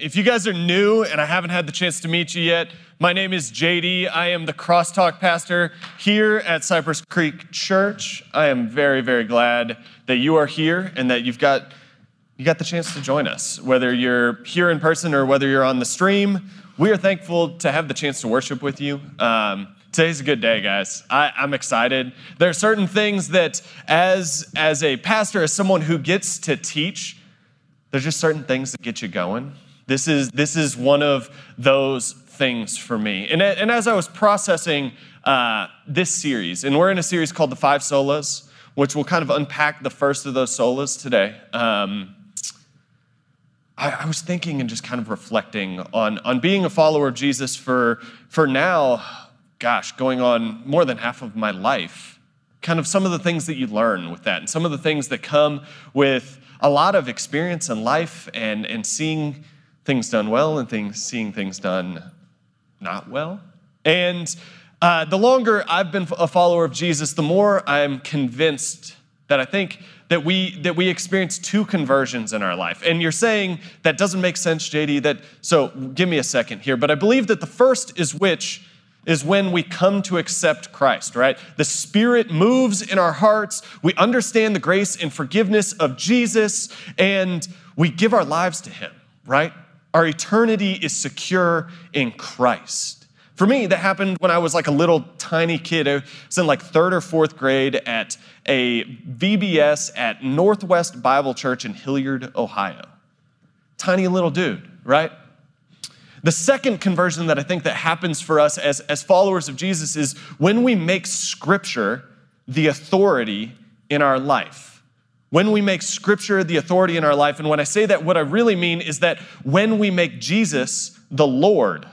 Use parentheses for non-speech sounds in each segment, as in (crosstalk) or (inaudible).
If you guys are new and I haven't had the chance to meet you yet, my name is JD. I am the crosstalk pastor here at Cypress Creek Church. I am very, very glad that you are here and that you've got you got the chance to join us. Whether you're here in person or whether you're on the stream, we are thankful to have the chance to worship with you. Um, Today's a good day, guys. I, am excited. There are certain things that, as, as a pastor, as someone who gets to teach, there's just certain things that get you going. This is, this is one of those things for me. And, and as I was processing uh, this series, and we're in a series called The Five Solas, which will kind of unpack the first of those solas today. Um, I, I was thinking and just kind of reflecting on, on being a follower of Jesus for, for now, gosh, going on more than half of my life. Kind of some of the things that you learn with that, and some of the things that come with a lot of experience in life and, and seeing things done well and things, seeing things done not well. And uh, the longer I've been a follower of Jesus, the more I'm convinced that I think that we that we experience two conversions in our life. And you're saying that doesn't make sense, JD. That so give me a second here. But I believe that the first is which is when we come to accept Christ, right? The Spirit moves in our hearts. We understand the grace and forgiveness of Jesus, and we give our lives to Him, right? Our eternity is secure in Christ. For me, that happened when I was like a little tiny kid. I was in like third or fourth grade at a VBS at Northwest Bible Church in Hilliard, Ohio. Tiny little dude, right? The second conversion that I think that happens for us as, as followers of Jesus is when we make scripture the authority in our life when we make scripture the authority in our life. And when I say that, what I really mean is that when we make Jesus the Lord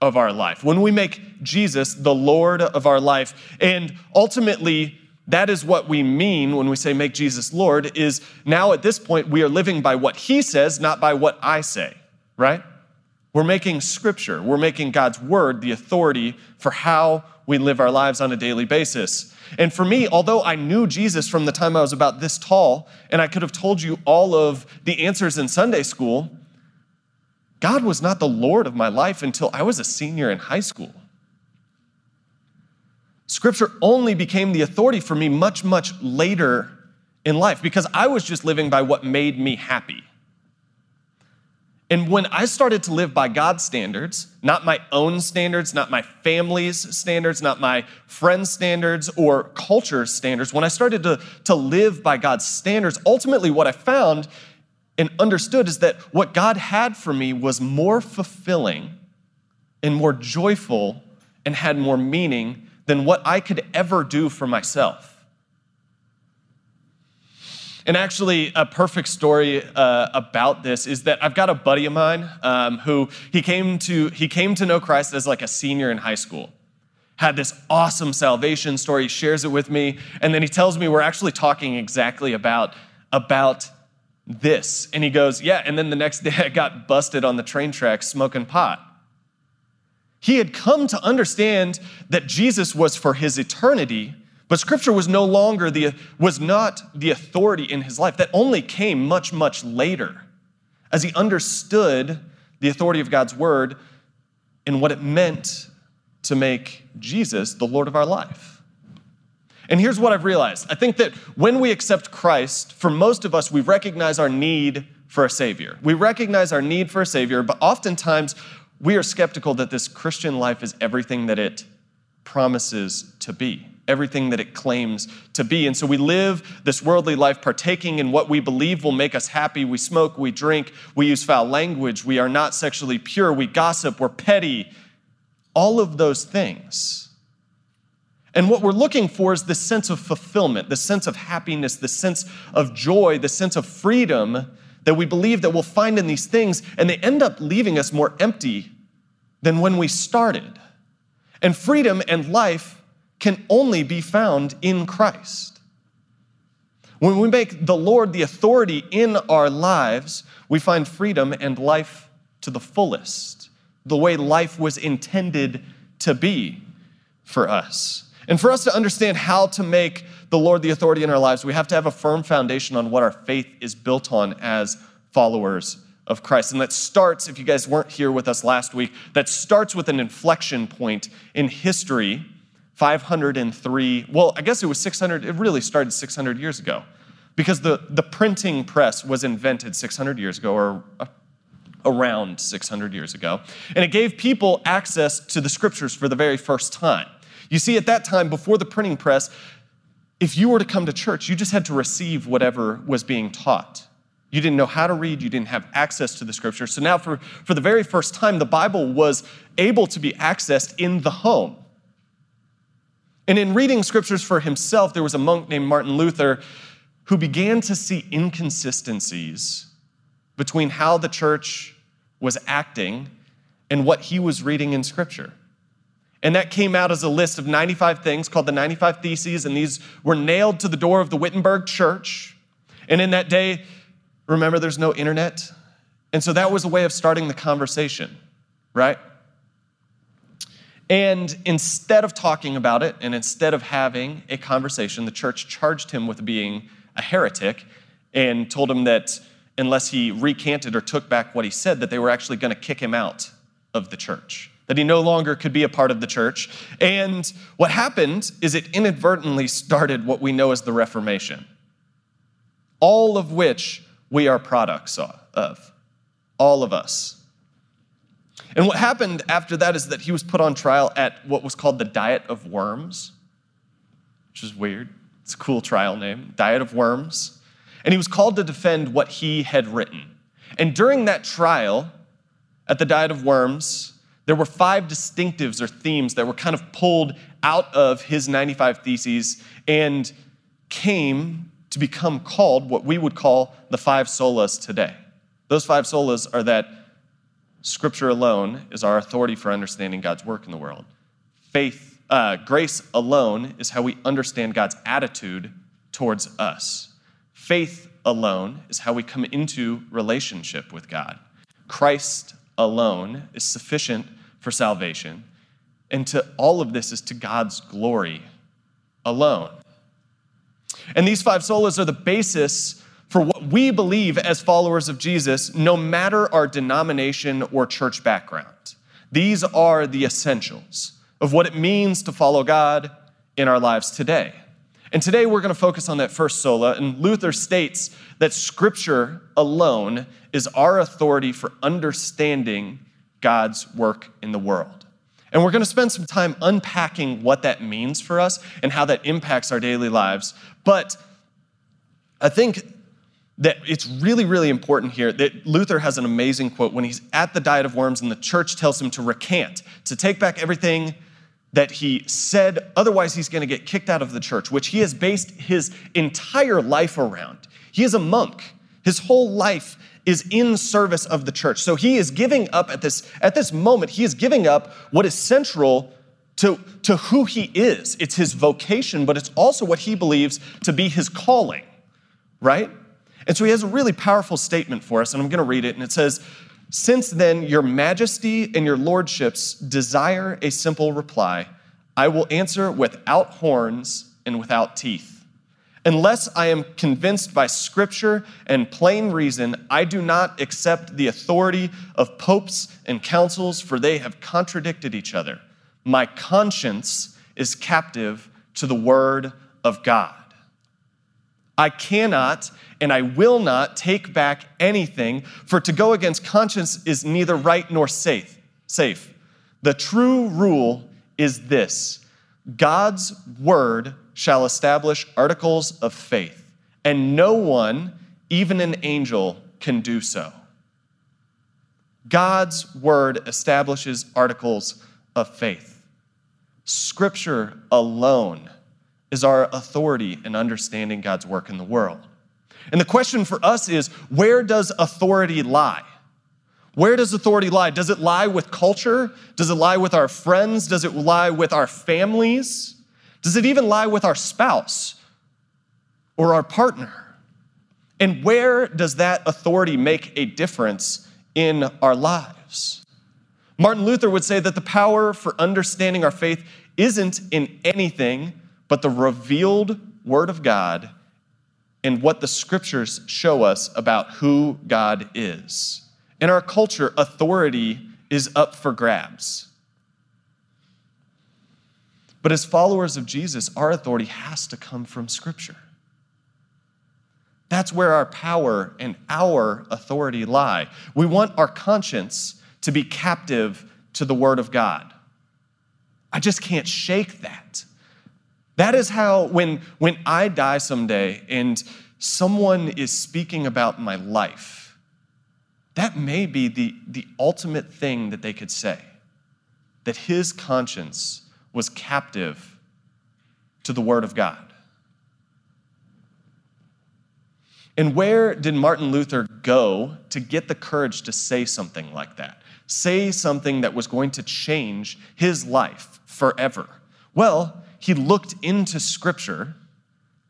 of our life, when we make Jesus the Lord of our life, and ultimately, that is what we mean when we say make Jesus Lord, is now at this point, we are living by what he says, not by what I say, right? We're making scripture, we're making God's word the authority for how we live our lives on a daily basis. And for me, although I knew Jesus from the time I was about this tall, and I could have told you all of the answers in Sunday school, God was not the Lord of my life until I was a senior in high school. Scripture only became the authority for me much, much later in life because I was just living by what made me happy. And when I started to live by God's standards, not my own standards, not my family's standards, not my friends' standards or culture's standards, when I started to, to live by God's standards, ultimately what I found and understood is that what God had for me was more fulfilling and more joyful and had more meaning than what I could ever do for myself. And actually, a perfect story uh, about this is that I've got a buddy of mine um, who he came to he came to know Christ as like a senior in high school. Had this awesome salvation story. Shares it with me, and then he tells me we're actually talking exactly about about this. And he goes, "Yeah." And then the next (laughs) day, I got busted on the train tracks smoking pot. He had come to understand that Jesus was for his eternity but scripture was no longer the was not the authority in his life. That only came much much later as he understood the authority of God's word and what it meant to make Jesus the Lord of our life. And here's what I've realized. I think that when we accept Christ, for most of us we recognize our need for a savior. We recognize our need for a savior, but oftentimes we are skeptical that this Christian life is everything that it promises to be everything that it claims to be. And so we live this worldly life partaking in what we believe will make us happy. We smoke, we drink, we use foul language, we are not sexually pure, we gossip, we're petty, all of those things. And what we're looking for is this sense of fulfillment, the sense of happiness, the sense of joy, the sense of freedom that we believe that we'll find in these things, and they end up leaving us more empty than when we started. And freedom and life can only be found in Christ. When we make the Lord the authority in our lives, we find freedom and life to the fullest, the way life was intended to be for us. And for us to understand how to make the Lord the authority in our lives, we have to have a firm foundation on what our faith is built on as followers of Christ. And that starts, if you guys weren't here with us last week, that starts with an inflection point in history 503. Well, I guess it was 600, it really started 600 years ago because the, the printing press was invented 600 years ago or uh, around 600 years ago. And it gave people access to the scriptures for the very first time. You see, at that time, before the printing press, if you were to come to church, you just had to receive whatever was being taught. You didn't know how to read, you didn't have access to the scripture. So now, for, for the very first time, the Bible was able to be accessed in the home. And in reading scriptures for himself, there was a monk named Martin Luther who began to see inconsistencies between how the church was acting and what he was reading in scripture. And that came out as a list of 95 things called the 95 Theses, and these were nailed to the door of the Wittenberg church. And in that day, remember, there's no internet. And so that was a way of starting the conversation, right? And instead of talking about it and instead of having a conversation, the church charged him with being a heretic and told him that unless he recanted or took back what he said, that they were actually going to kick him out of the church that he no longer could be a part of the church. And what happened is it inadvertently started what we know as the Reformation, all of which we are products of, all of us. And what happened after that is that he was put on trial at what was called the Diet of Worms, which is weird. It's a cool trial name, Diet of Worms. And he was called to defend what he had written. And during that trial at the Diet of Worms, there were five distinctives or themes that were kind of pulled out of his 95 Theses and came to become called what we would call the five solas today. Those five solas are that Scripture alone is our authority for understanding God's work in the world. Faith, uh, grace alone is how we understand God's attitude towards us. Faith alone is how we come into relationship with God. Christ alone is sufficient for salvation. And to all of this is to God's glory alone. And these five solas are the basis for what we believe as followers of Jesus, no matter our denomination or church background. These are the essentials of what it means to follow God in our lives today. And today we're going to focus on that first sola. And Luther states that Scripture alone is our authority for understanding God's work in the world. And we're going to spend some time unpacking what that means for us and how that impacts our daily lives. But I think that it's really, really important here that Luther has an amazing quote when he's at the Diet of Worms and the church tells him to recant, to take back everything that he said, otherwise, he's going to get kicked out of the church, which he has based his entire life around. He is a monk. His whole life is in service of the church. So he is giving up at this, at this moment, he is giving up what is central to, to who he is. It's his vocation, but it's also what he believes to be his calling, right? And so he has a really powerful statement for us, and I'm going to read it. And it says, Since then, your majesty and your lordships desire a simple reply, I will answer without horns and without teeth. Unless I am convinced by scripture and plain reason, I do not accept the authority of popes and councils, for they have contradicted each other. My conscience is captive to the word of God. I cannot and I will not take back anything, for to go against conscience is neither right nor safe. Safe. The true rule is this God's word shall establish articles of faith, and no one, even an angel, can do so. God's word establishes articles of faith. Scripture alone is our authority in understanding God's work in the world. And the question for us is where does authority lie? Where does authority lie? Does it lie with culture? Does it lie with our friends? Does it lie with our families? Does it even lie with our spouse or our partner? And where does that authority make a difference in our lives? Martin Luther would say that the power for understanding our faith isn't in anything but the revealed Word of God and what the scriptures show us about who God is. In our culture, authority is up for grabs. But as followers of Jesus, our authority has to come from Scripture. That's where our power and our authority lie. We want our conscience to be captive to the Word of God. I just can't shake that. That is how, when, when I die someday and someone is speaking about my life, that may be the, the ultimate thing that they could say that his conscience was captive to the Word of God. And where did Martin Luther go to get the courage to say something like that? Say something that was going to change his life forever? Well, he looked into Scripture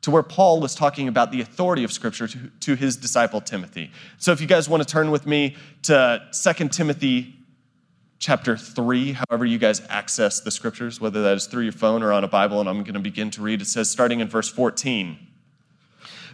to where Paul was talking about the authority of Scripture to, to his disciple Timothy. So if you guys want to turn with me to 2 Timothy chapter 3, however you guys access the Scriptures, whether that is through your phone or on a Bible, and I'm going to begin to read. It says, starting in verse 14.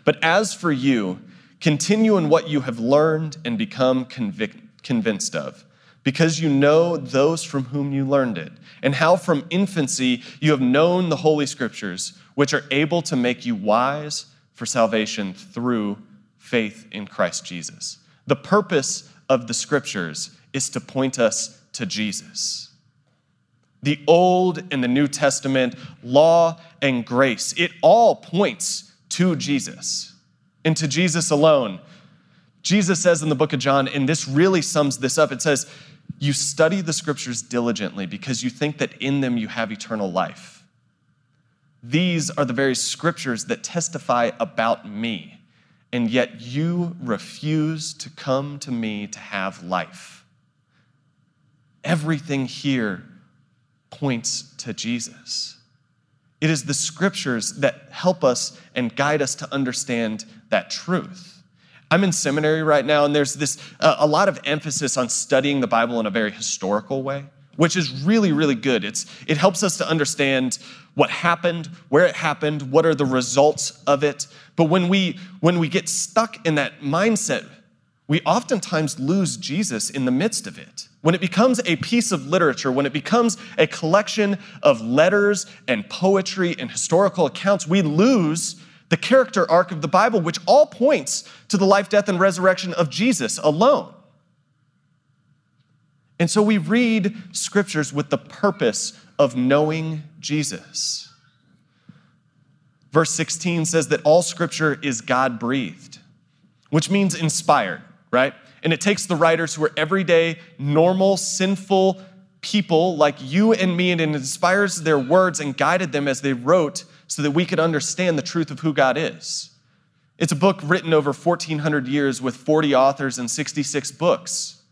But as for you, continue in what you have learned and become convic- convinced of, because you know those from whom you learned it, and how from infancy you have known the Holy Scriptures, which are able to make you wise for salvation through faith in Christ Jesus. The purpose of the Scriptures is to point us to Jesus. The Old and the New Testament, law and grace, it all points to Jesus and to Jesus alone. Jesus says in the book of John, and this really sums this up it says, You study the scriptures diligently because you think that in them you have eternal life. These are the very scriptures that testify about me, and yet you refuse to come to me to have life. Everything here points to Jesus. It is the scriptures that help us and guide us to understand that truth. I'm in seminary right now, and there's this uh, a lot of emphasis on studying the Bible in a very historical way, which is really, really good. It's, it helps us to understand what happened, where it happened, what are the results of it. But when we when we get stuck in that mindset, we oftentimes lose Jesus in the midst of it. When it becomes a piece of literature, when it becomes a collection of letters and poetry and historical accounts, we lose the character arc of the Bible, which all points to the life, death, and resurrection of Jesus alone. And so we read scriptures with the purpose of knowing Jesus. Verse 16 says that all scripture is God breathed, which means inspired, right? And it takes the writers who are everyday, normal, sinful people like you and me, and it inspires their words and guided them as they wrote so that we could understand the truth of who God is. It's a book written over 1,400 years with 40 authors and 66 books,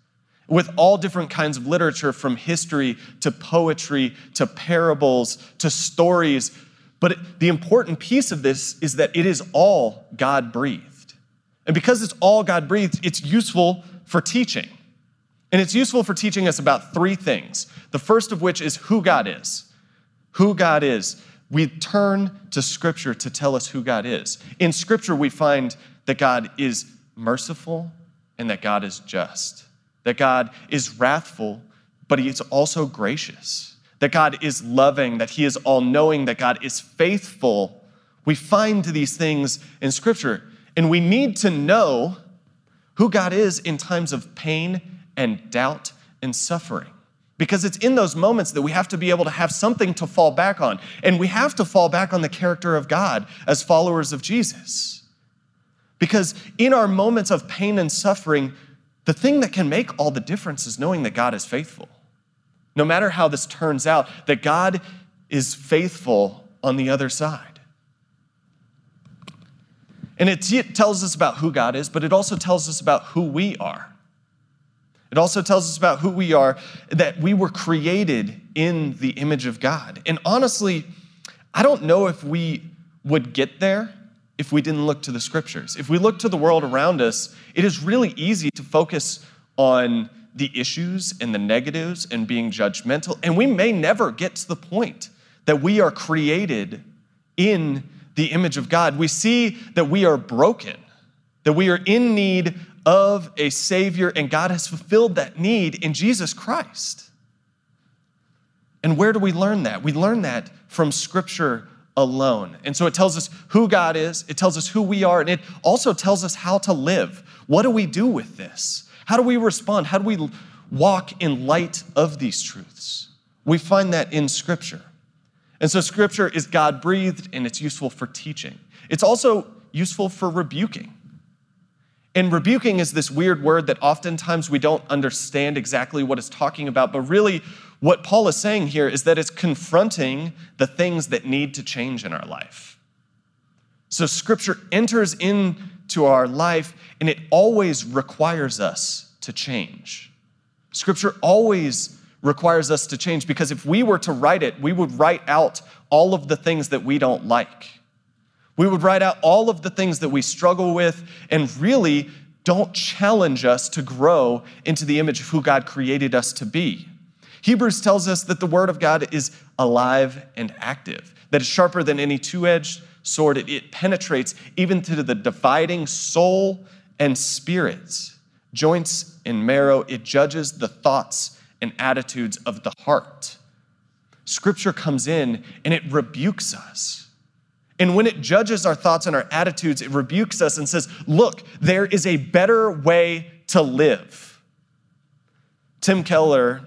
with all different kinds of literature from history to poetry to parables to stories. But the important piece of this is that it is all God breathed. And because it's all God breathed, it's useful for teaching. And it's useful for teaching us about three things. The first of which is who God is. Who God is. We turn to Scripture to tell us who God is. In Scripture, we find that God is merciful and that God is just, that God is wrathful, but He is also gracious, that God is loving, that He is all knowing, that God is faithful. We find these things in Scripture. And we need to know who God is in times of pain and doubt and suffering. Because it's in those moments that we have to be able to have something to fall back on. And we have to fall back on the character of God as followers of Jesus. Because in our moments of pain and suffering, the thing that can make all the difference is knowing that God is faithful. No matter how this turns out, that God is faithful on the other side. And it tells us about who God is, but it also tells us about who we are. It also tells us about who we are, that we were created in the image of God. And honestly, I don't know if we would get there if we didn't look to the scriptures. If we look to the world around us, it is really easy to focus on the issues and the negatives and being judgmental. And we may never get to the point that we are created in the image of God, we see that we are broken, that we are in need of a Savior, and God has fulfilled that need in Jesus Christ. And where do we learn that? We learn that from Scripture alone. And so it tells us who God is, it tells us who we are, and it also tells us how to live. What do we do with this? How do we respond? How do we walk in light of these truths? We find that in Scripture. And so Scripture is God breathed and it's useful for teaching. It's also useful for rebuking. And rebuking is this weird word that oftentimes we don't understand exactly what it's talking about, but really what Paul is saying here is that it's confronting the things that need to change in our life. So scripture enters into our life and it always requires us to change. Scripture always requires us to change because if we were to write it, we would write out all of the things that we don't like. We would write out all of the things that we struggle with and really don't challenge us to grow into the image of who God created us to be. Hebrews tells us that the Word of God is alive and active, that it's sharper than any two edged sword. It, it penetrates even to the dividing soul and spirits, joints and marrow. It judges the thoughts and attitudes of the heart. Scripture comes in and it rebukes us. And when it judges our thoughts and our attitudes, it rebukes us and says, Look, there is a better way to live. Tim Keller,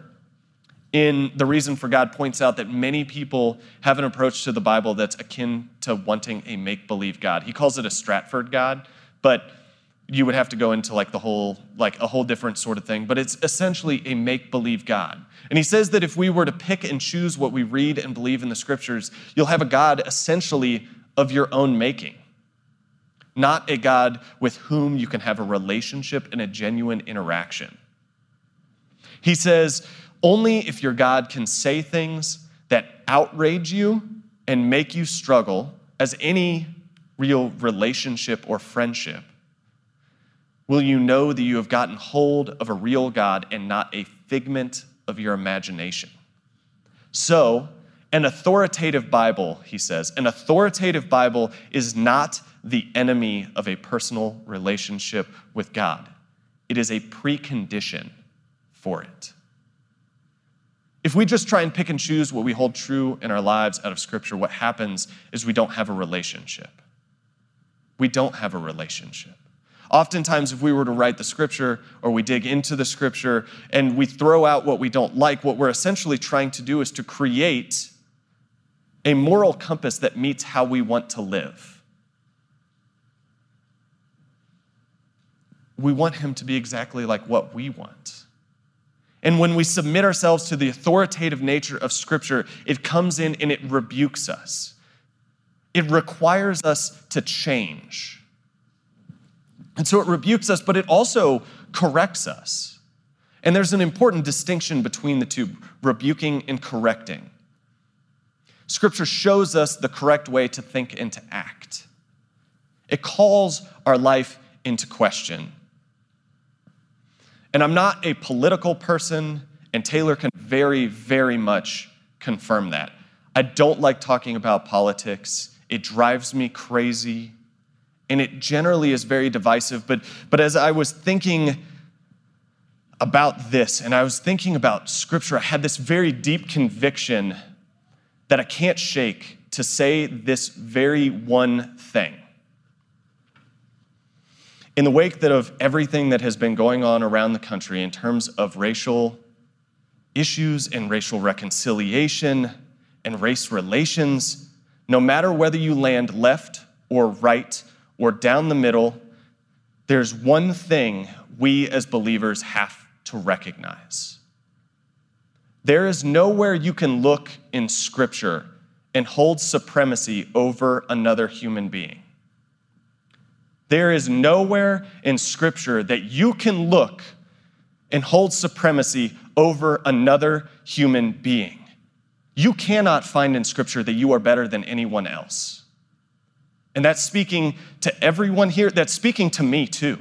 in The Reason for God, points out that many people have an approach to the Bible that's akin to wanting a make believe God. He calls it a Stepford God, but you would have to go into like the whole like a whole different sort of thing but it's essentially a make believe god and he says that if we were to pick and choose what we read and believe in the scriptures you'll have a god essentially of your own making, not a God with whom you can have a relationship and a genuine interaction. He says, only if your God can say things that outrage you and make you struggle, as any real relationship or friendship, will you know that you have gotten hold of a real God and not a figment of your imagination. So, an authoritative Bible, he says, an authoritative Bible is not the enemy of a personal relationship with God, it is a precondition for it. If we just try and pick and choose what we hold true in our lives out of Scripture, what happens is we don't have a relationship. We don't have a relationship. Oftentimes, if we were to write the scripture or we dig into the scripture and we throw out what we don't like, what we're essentially trying to do is to create a moral compass that meets how we want to live. We want him to be exactly like what we want. And when we submit ourselves to the authoritative nature of Scripture, it comes in and it rebukes us. It requires us to change. And so it rebukes us, but it also corrects us. And there's an important distinction between the two rebuking and correcting. Scripture shows us the correct way to think and to act. It calls our life into question. And I'm not a political person, and Taylor can very, very much confirm that. I don't like talking about politics, it drives me crazy, and it generally is very divisive. But, but as I was thinking about this, and I was thinking about Scripture, I had this very deep conviction that I can't shake to say this very one thing. In the wake that of everything that has been going on around the country in terms of racial issues and racial reconciliation and race relations, no matter whether you land left or right or down the middle, there's one thing we as believers have to recognize there is nowhere you can look in Scripture and hold supremacy over another human being. There is nowhere in Scripture that you can look and hold supremacy over another human being. You cannot find in Scripture that you are better than anyone else. And that's speaking to everyone here, that's speaking to me too.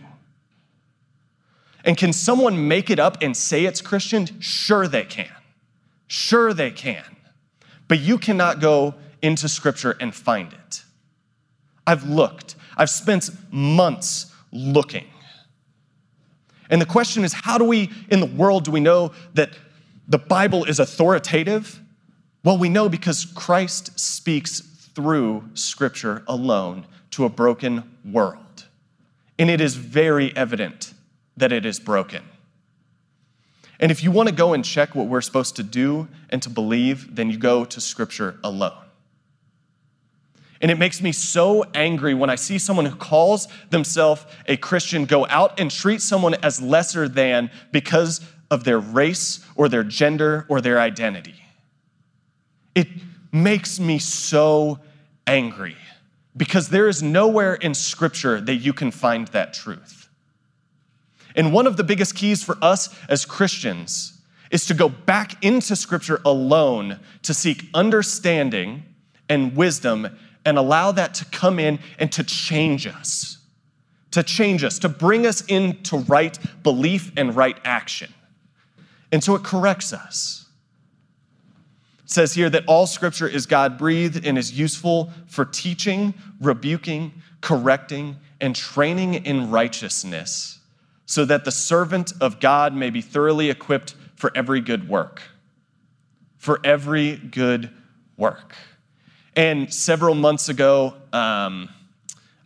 And can someone make it up and say it's Christian? Sure, they can. Sure, they can. But you cannot go into Scripture and find it. I've looked, I've spent months looking. And the question is how do we, in the world, do we know that the Bible is authoritative? Well, we know because Christ speaks through Scripture alone to a broken world. And it is very evident that it is broken. And if you want to go and check what we're supposed to do and to believe, then you go to Scripture alone. And it makes me so angry when I see someone who calls themselves a Christian go out and treat someone as lesser than because of their race or their gender or their identity. It makes me so angry because there is nowhere in Scripture that you can find that truth. And one of the biggest keys for us as Christians is to go back into Scripture alone to seek understanding and wisdom and allow that to come in and to change us, to change us, to bring us into right belief and right action. And so it corrects us. It says here that all scripture is God breathed and is useful for teaching, rebuking, correcting, and training in righteousness, so that the servant of God may be thoroughly equipped for every good work. For every good work. And several months ago, um,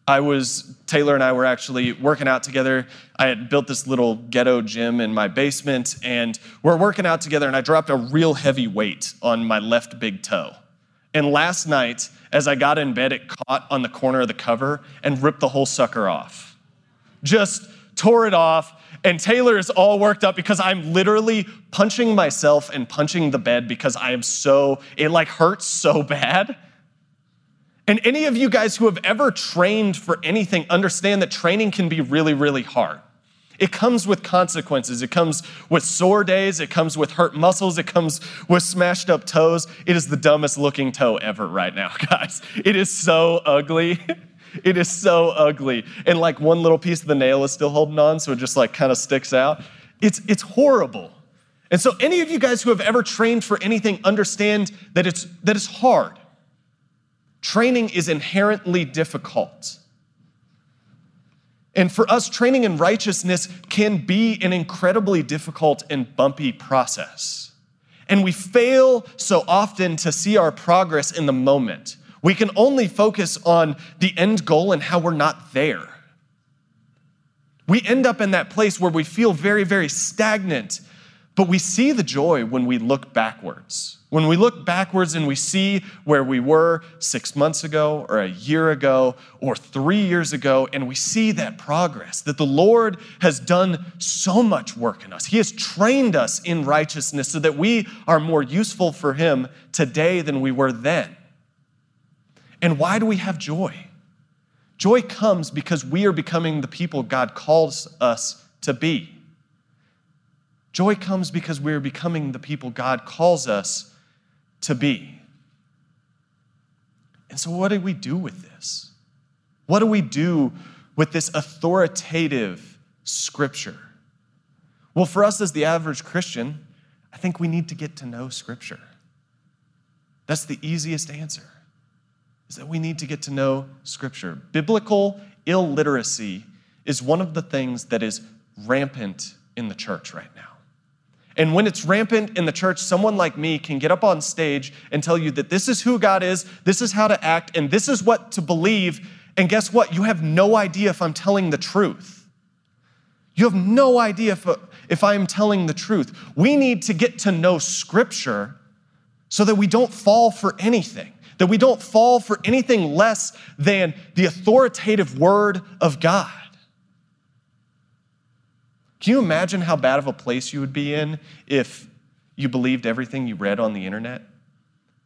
I was, Taylor and I were actually working out together. I had built this little ghetto gym in my basement, and we're working out together, and I dropped a real heavy weight on my left big toe. And last night, as I got in bed, it caught on the corner of the cover and ripped the whole sucker off. Just tore it off. And Taylor is all worked up because I'm literally punching myself and punching the bed because I am so, it like hurts so bad. And any of you guys who have ever trained for anything understand that training can be really, really hard. It comes with consequences. It comes with sore days. It comes with hurt muscles. It comes with smashed up toes. It is the dumbest looking toe ever right now, (laughs) guys. It is so ugly. (laughs) It is so ugly. And like one little piece of the nail is still holding on, so it just like kind of sticks out. It's, it's horrible. And so, any of you guys who have ever trained for anything understand that it's, that it's hard. Training is inherently difficult. And for us, training in righteousness can be an incredibly difficult and bumpy process. And we fail so often to see our progress in the moment. We can only focus on the end goal and how we're not there. We end up in that place where we feel very, very stagnant, but we see the joy when we look backwards. When we look backwards and we see where we were six months ago, or a year ago, or three years ago, and we see that progress, that the Lord has done so much work in us. He has trained us in righteousness so that we are more useful for Him today than we were then. And why do we have joy? Joy comes because we are becoming the people God calls us to be. Joy comes because we are becoming the people God calls us to be. And so, what do we do with this? What do we do with this authoritative scripture? Well, for us as the average Christian, I think we need to get to know scripture. That's the easiest answer. Is that we need to get to know scripture. Biblical illiteracy is one of the things that is rampant in the church right now. And when it's rampant in the church, someone like me can get up on stage and tell you that this is who God is, this is how to act, and this is what to believe. And guess what? You have no idea if I'm telling the truth. You have no idea if, if I am telling the truth. We need to get to know Scripture so that we don't fall for anything, that we don't fall for anything less than the authoritative Word of God. Can you imagine how bad of a place you would be in if you believed everything you read on the internet?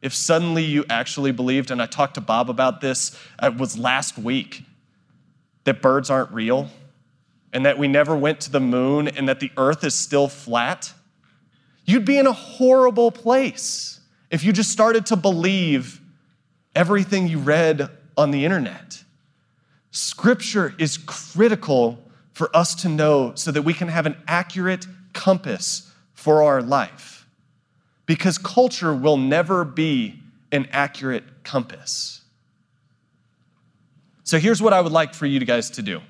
If suddenly you actually believed, and I talked to Bob about this, uh, it was last week, that birds aren't real, and that we never went to the moon, and that the earth is still flat, you'd be in a horrible place if you just started to believe everything you read on the internet. Scripture is critical for us to know so that we can have an accurate compass for our life. Because culture will never be an accurate compass. So here's what I would like for you guys to do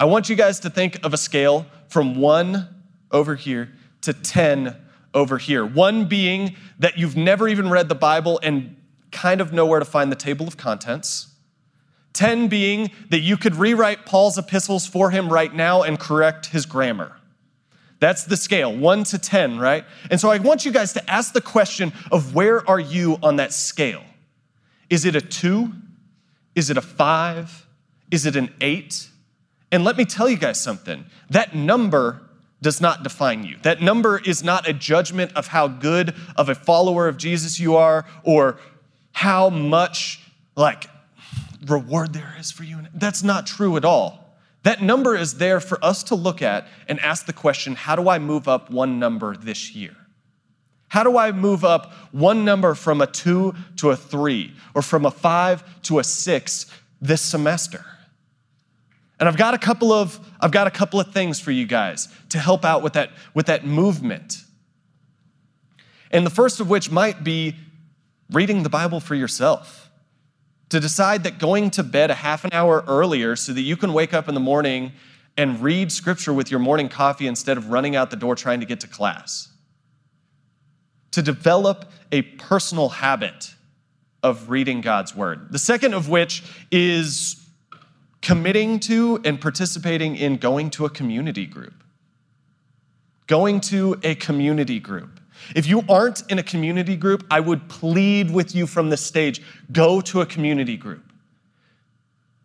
I want you guys to think of a scale from one over here to 10 over here. One being that you've never even read the Bible and kind of know where to find the table of contents. 10 being that you could rewrite Paul's epistles for him right now and correct his grammar. That's the scale, 1 to 10, right? And so I want you guys to ask the question of where are you on that scale? Is it a 2? Is it a 5? Is it an 8? And let me tell you guys something. That number does not define you. That number is not a judgment of how good of a follower of Jesus you are or how much like reward there is for you. That's not true at all. That number is there for us to look at and ask the question how do I move up one number this year? How do I move up one number from a two to a three or from a five to a six this semester? And I've got a couple of I've got a couple of things for you guys to help out with that with that movement. And the first of which might be reading the Bible for yourself. To decide that going to bed a half an hour earlier so that you can wake up in the morning and read scripture with your morning coffee instead of running out the door trying to get to class. To develop a personal habit of reading God's word. The second of which is committing to and participating in going to a community group. Going to a community group. If you aren't in a community group, I would plead with you from the stage go to a community group.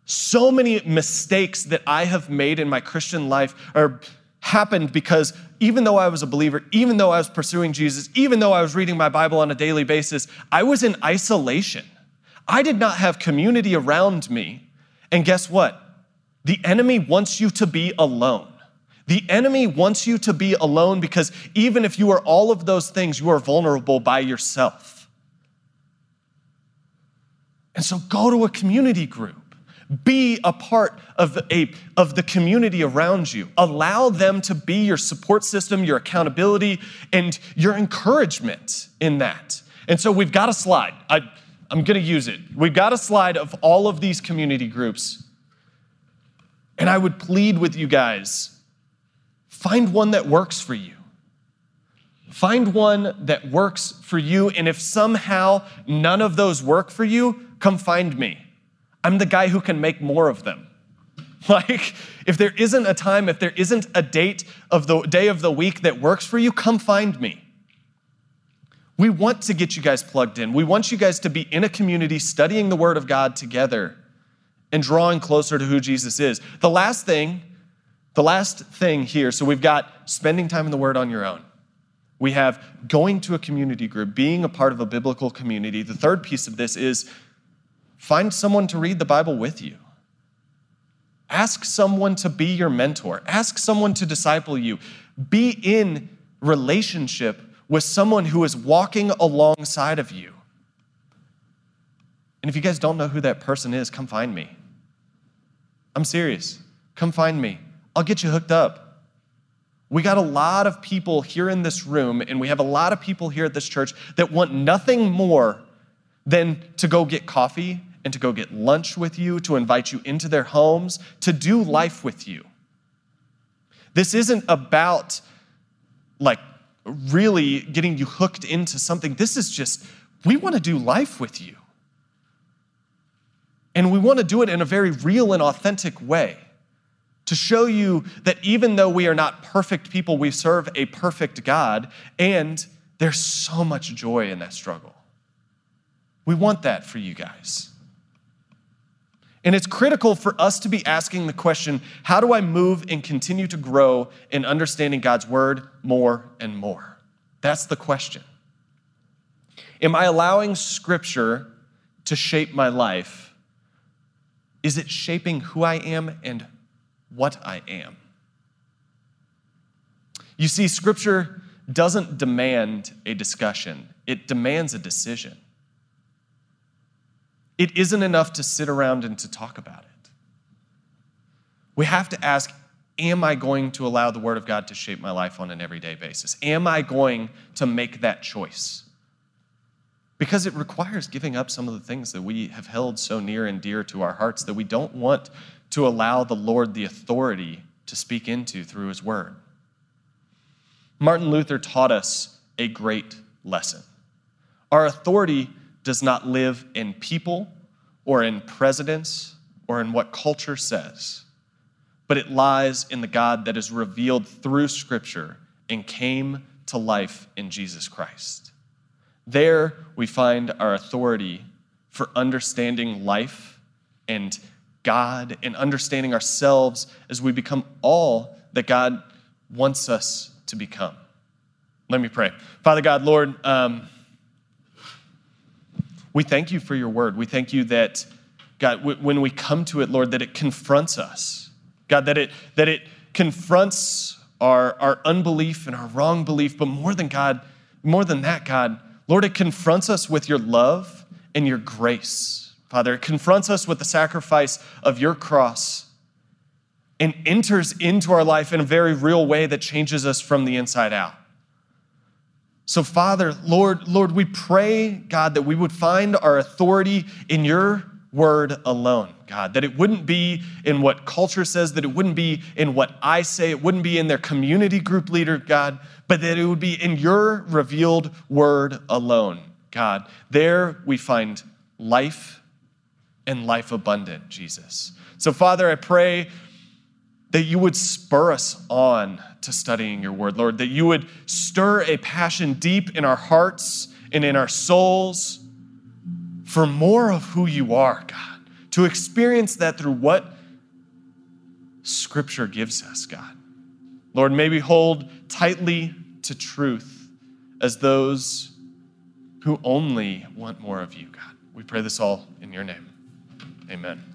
So many mistakes that I have made in my Christian life are happened because even though I was a believer, even though I was pursuing Jesus, even though I was reading my Bible on a daily basis, I was in isolation. I did not have community around me and guess what? The enemy wants you to be alone. The enemy wants you to be alone because even if you are all of those things, you are vulnerable by yourself. And so go to a community group. Be a part of, a, of the community around you. Allow them to be your support system, your accountability, and your encouragement in that. And so we've got a slide. I, I'm going to use it. We've got a slide of all of these community groups. And I would plead with you guys find one that works for you. Find one that works for you. And if somehow none of those work for you, come find me. I'm the guy who can make more of them. (laughs) Like, if there isn't a time, if there isn't a date of the day of the week that works for you, come find me. We want to get you guys plugged in. We want you guys to be in a community studying the Word of God together and drawing closer to who Jesus is. The last thing, the last thing here, so we've got spending time in the Word on your own. We have going to a community group, being a part of a biblical community. The third piece of this is find someone to read the Bible with you. Ask someone to be your mentor. Ask someone to disciple you. Be in relationship with someone who is walking alongside of you. And if you guys don't know who that person is, come find me. I'm serious. Come find me. I'll get you hooked up. We got a lot of people here in this room, and we have a lot of people here at this church that want nothing more than to go get coffee and to go get lunch with you, to invite you into their homes, to do life with you. This isn't about like really getting you hooked into something. This is just, we want to do life with you. And we want to do it in a very real and authentic way to show you that even though we are not perfect people, we serve a perfect God, and there's so much joy in that struggle. We want that for you guys. And it's critical for us to be asking the question how do I move and continue to grow in understanding God's word more and more? That's the question. Am I allowing scripture to shape my life? Is it shaping who I am and what I am? You see, scripture doesn't demand a discussion, it demands a decision. It isn't enough to sit around and to talk about it. We have to ask Am I going to allow the Word of God to shape my life on an everyday basis? Am I going to make that choice? Because it requires giving up some of the things that we have held so near and dear to our hearts that we don't want to allow the Lord the authority to speak into through his word. Martin Luther taught us a great lesson. Our authority does not live in people or in presidents or in what culture says, but it lies in the God that is revealed through Scripture and came to life in Jesus Christ. There we find our authority for understanding life and God and understanding ourselves as we become all that God wants us to become. Let me pray. Father God, Lord, um, we thank you for your word. We thank you that, God, w- when we come to it, Lord, that it confronts us. God, that it, that it confronts our, our unbelief and our wrong belief, but more than God, more than that, God, Lord, it confronts us with your love and your grace. Father, it confronts us with the sacrifice of your cross and enters into our life in a very real way that changes us from the inside out. So, Father, Lord, Lord, we pray, God, that we would find our authority in your word alone, God, that it wouldn't be in what culture says, that it wouldn't be in what I say, it wouldn't be in their community group leader, God, but that it would be in your revealed word alone, God. There we find life and life abundant, Jesus. So, Father, I pray that you would spur us on to studying your word, Lord, that you would stir a passion deep in our hearts and in our souls for more of who you are, God, to experience that through what Scripture gives us, God. Lord, may we hold tightly to truth as those who only want more of you, God. We pray this all in your name. Amen.